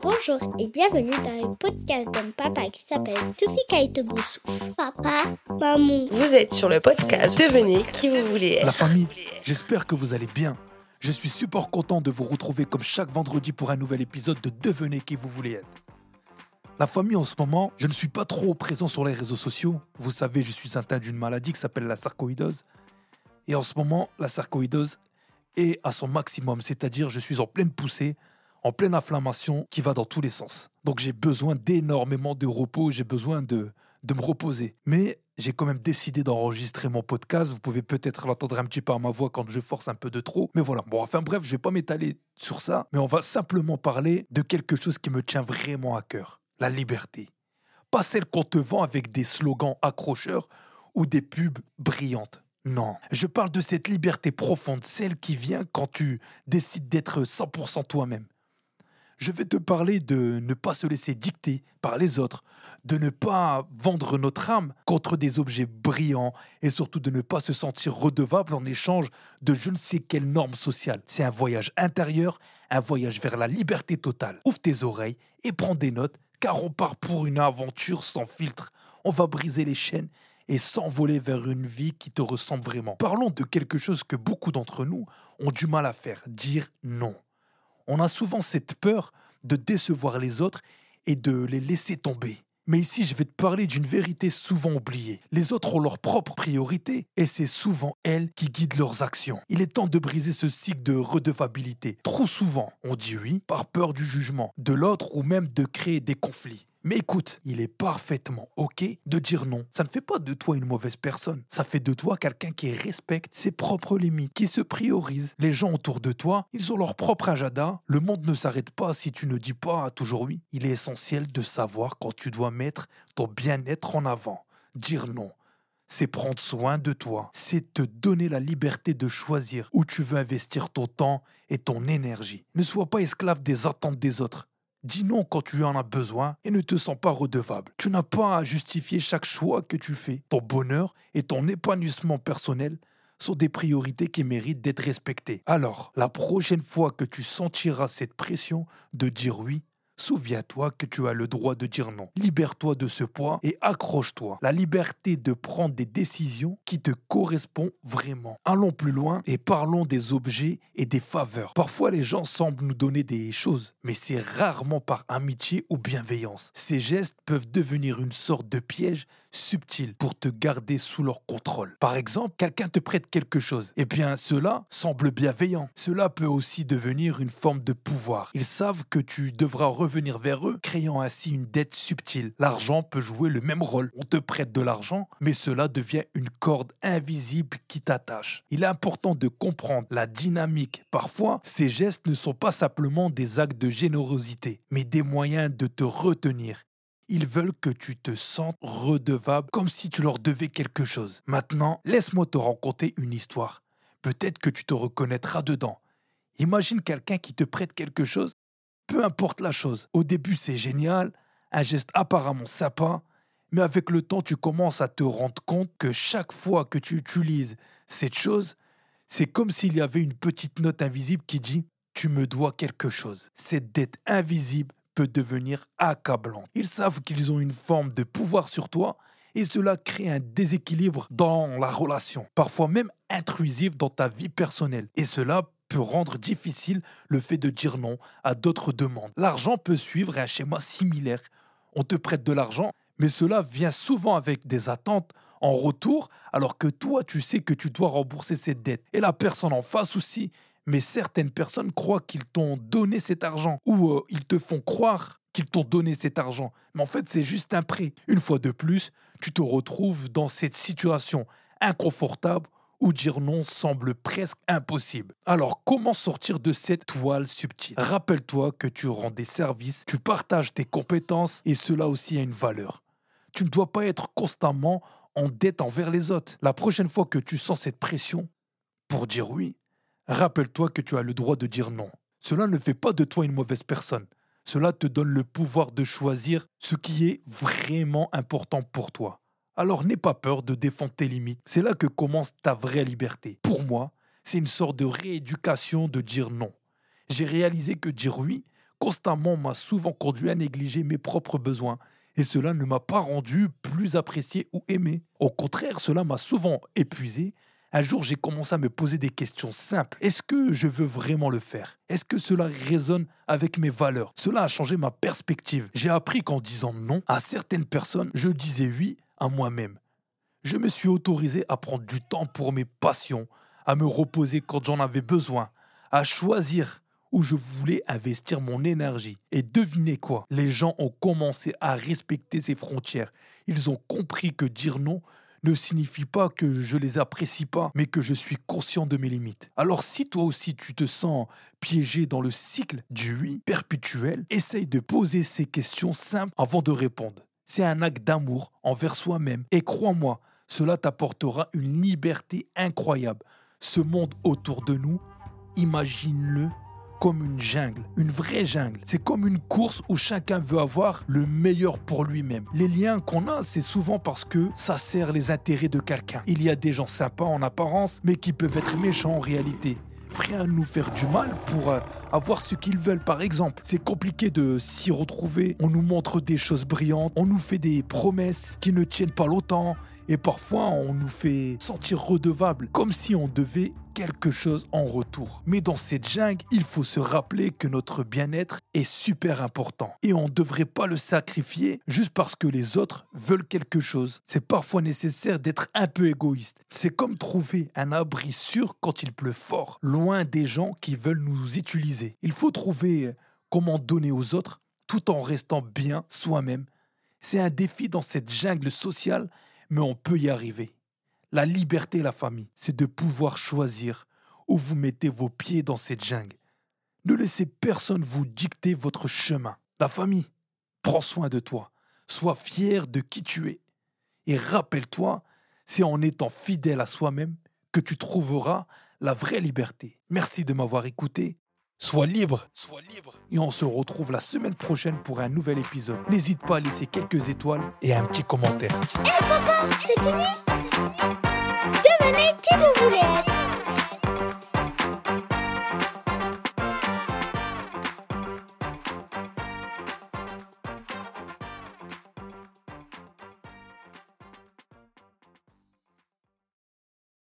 Bonjour et bienvenue dans le podcast d'un papa qui s'appelle Toufik Aïteboussouf. Papa, maman. Vous êtes sur le podcast Devenez qui vous voulez être. La famille, j'espère que vous allez bien. Je suis super content de vous retrouver comme chaque vendredi pour un nouvel épisode de Devenez qui vous voulez être. La famille en ce moment, je ne suis pas trop présent sur les réseaux sociaux. Vous savez, je suis atteint d'une maladie qui s'appelle la sarcoïdose. Et en ce moment, la sarcoïdose est à son maximum, c'est-à-dire je suis en pleine poussée, en pleine inflammation qui va dans tous les sens. Donc j'ai besoin d'énormément de repos, j'ai besoin de, de me reposer. Mais j'ai quand même décidé d'enregistrer mon podcast. Vous pouvez peut-être l'entendre un petit peu à ma voix quand je force un peu de trop. Mais voilà. Bon, enfin bref, je vais pas m'étaler sur ça, mais on va simplement parler de quelque chose qui me tient vraiment à cœur. La liberté. Pas celle qu'on te vend avec des slogans accrocheurs ou des pubs brillantes. Non, je parle de cette liberté profonde, celle qui vient quand tu décides d'être 100% toi-même. Je vais te parler de ne pas se laisser dicter par les autres, de ne pas vendre notre âme contre des objets brillants et surtout de ne pas se sentir redevable en échange de je ne sais quelle norme sociale. C'est un voyage intérieur, un voyage vers la liberté totale. Ouvre tes oreilles et prends des notes car on part pour une aventure sans filtre. On va briser les chaînes et s'envoler vers une vie qui te ressemble vraiment. Parlons de quelque chose que beaucoup d'entre nous ont du mal à faire, dire non. On a souvent cette peur de décevoir les autres et de les laisser tomber. Mais ici, je vais te parler d'une vérité souvent oubliée. Les autres ont leurs propres priorités et c'est souvent elles qui guident leurs actions. Il est temps de briser ce cycle de redevabilité. Trop souvent, on dit oui par peur du jugement de l'autre ou même de créer des conflits. Mais écoute, il est parfaitement OK de dire non. Ça ne fait pas de toi une mauvaise personne. Ça fait de toi quelqu'un qui respecte ses propres limites, qui se priorise. Les gens autour de toi, ils ont leur propre agenda. Le monde ne s'arrête pas si tu ne dis pas toujours oui. Il est essentiel de savoir quand tu dois mettre ton bien-être en avant. Dire non, c'est prendre soin de toi, c'est te donner la liberté de choisir où tu veux investir ton temps et ton énergie. Ne sois pas esclave des attentes des autres. Dis non quand tu en as besoin et ne te sens pas redevable. Tu n'as pas à justifier chaque choix que tu fais. Ton bonheur et ton épanouissement personnel sont des priorités qui méritent d'être respectées. Alors, la prochaine fois que tu sentiras cette pression de dire oui, Souviens-toi que tu as le droit de dire non. Libère-toi de ce poids et accroche-toi. La liberté de prendre des décisions qui te correspondent vraiment. Allons plus loin et parlons des objets et des faveurs. Parfois les gens semblent nous donner des choses, mais c'est rarement par amitié ou bienveillance. Ces gestes peuvent devenir une sorte de piège subtil pour te garder sous leur contrôle. Par exemple, quelqu'un te prête quelque chose. Eh bien, cela semble bienveillant. Cela peut aussi devenir une forme de pouvoir. Ils savent que tu devras revenir venir vers eux, créant ainsi une dette subtile. L'argent peut jouer le même rôle. On te prête de l'argent, mais cela devient une corde invisible qui t'attache. Il est important de comprendre la dynamique. Parfois, ces gestes ne sont pas simplement des actes de générosité, mais des moyens de te retenir. Ils veulent que tu te sentes redevable comme si tu leur devais quelque chose. Maintenant, laisse-moi te raconter une histoire. Peut-être que tu te reconnaîtras dedans. Imagine quelqu'un qui te prête quelque chose peu importe la chose. Au début, c'est génial, un geste apparemment sympa, mais avec le temps, tu commences à te rendre compte que chaque fois que tu utilises cette chose, c'est comme s'il y avait une petite note invisible qui dit Tu me dois quelque chose. Cette dette invisible peut devenir accablante. Ils savent qu'ils ont une forme de pouvoir sur toi et cela crée un déséquilibre dans la relation, parfois même intrusif dans ta vie personnelle. Et cela peut rendre difficile le fait de dire non à d'autres demandes. L'argent peut suivre un schéma similaire. On te prête de l'argent, mais cela vient souvent avec des attentes en retour, alors que toi, tu sais que tu dois rembourser cette dette. Et la personne en face aussi. Mais certaines personnes croient qu'ils t'ont donné cet argent, ou euh, ils te font croire qu'ils t'ont donné cet argent. Mais en fait, c'est juste un prêt. Une fois de plus, tu te retrouves dans cette situation inconfortable dire non semble presque impossible. Alors comment sortir de cette toile subtile? Rappelle-toi que tu rends des services, tu partages tes compétences et cela aussi a une valeur. Tu ne dois pas être constamment en dette envers les autres. La prochaine fois que tu sens cette pression pour dire oui, rappelle-toi que tu as le droit de dire non. Cela ne fait pas de toi une mauvaise personne. Cela te donne le pouvoir de choisir ce qui est vraiment important pour toi. Alors n'aie pas peur de défendre tes limites. C'est là que commence ta vraie liberté. Pour moi, c'est une sorte de rééducation de dire non. J'ai réalisé que dire oui constamment m'a souvent conduit à négliger mes propres besoins. Et cela ne m'a pas rendu plus apprécié ou aimé. Au contraire, cela m'a souvent épuisé. Un jour, j'ai commencé à me poser des questions simples. Est-ce que je veux vraiment le faire? Est-ce que cela résonne avec mes valeurs? Cela a changé ma perspective. J'ai appris qu'en disant non à certaines personnes, je disais oui à moi-même. Je me suis autorisé à prendre du temps pour mes passions, à me reposer quand j'en avais besoin, à choisir où je voulais investir mon énergie. Et devinez quoi? Les gens ont commencé à respecter ces frontières. Ils ont compris que dire non ne signifie pas que je les apprécie pas, mais que je suis conscient de mes limites. Alors si toi aussi tu te sens piégé dans le cycle du oui perpétuel, essaye de poser ces questions simples avant de répondre. C'est un acte d'amour envers soi-même. Et crois-moi, cela t'apportera une liberté incroyable. Ce monde autour de nous, imagine-le comme une jungle, une vraie jungle. C'est comme une course où chacun veut avoir le meilleur pour lui-même. Les liens qu'on a, c'est souvent parce que ça sert les intérêts de quelqu'un. Il y a des gens sympas en apparence, mais qui peuvent être méchants en réalité prêts à nous faire du mal pour euh, avoir ce qu'ils veulent. Par exemple, c'est compliqué de s'y retrouver. On nous montre des choses brillantes, on nous fait des promesses qui ne tiennent pas longtemps. Et parfois, on nous fait sentir redevable, comme si on devait quelque chose en retour. Mais dans cette jungle, il faut se rappeler que notre bien-être est super important. Et on ne devrait pas le sacrifier juste parce que les autres veulent quelque chose. C'est parfois nécessaire d'être un peu égoïste. C'est comme trouver un abri sûr quand il pleut fort, loin des gens qui veulent nous utiliser. Il faut trouver comment donner aux autres tout en restant bien soi-même. C'est un défi dans cette jungle sociale mais on peut y arriver. La liberté la famille, c'est de pouvoir choisir où vous mettez vos pieds dans cette jungle. Ne laissez personne vous dicter votre chemin. La famille, prends soin de toi. Sois fier de qui tu es. Et rappelle-toi, c'est en étant fidèle à soi-même que tu trouveras la vraie liberté. Merci de m'avoir écouté. Sois libre, sois libre. Et on se retrouve la semaine prochaine pour un nouvel épisode. N'hésite pas à laisser quelques étoiles et un petit commentaire. Papa, Devenez qui vous voulez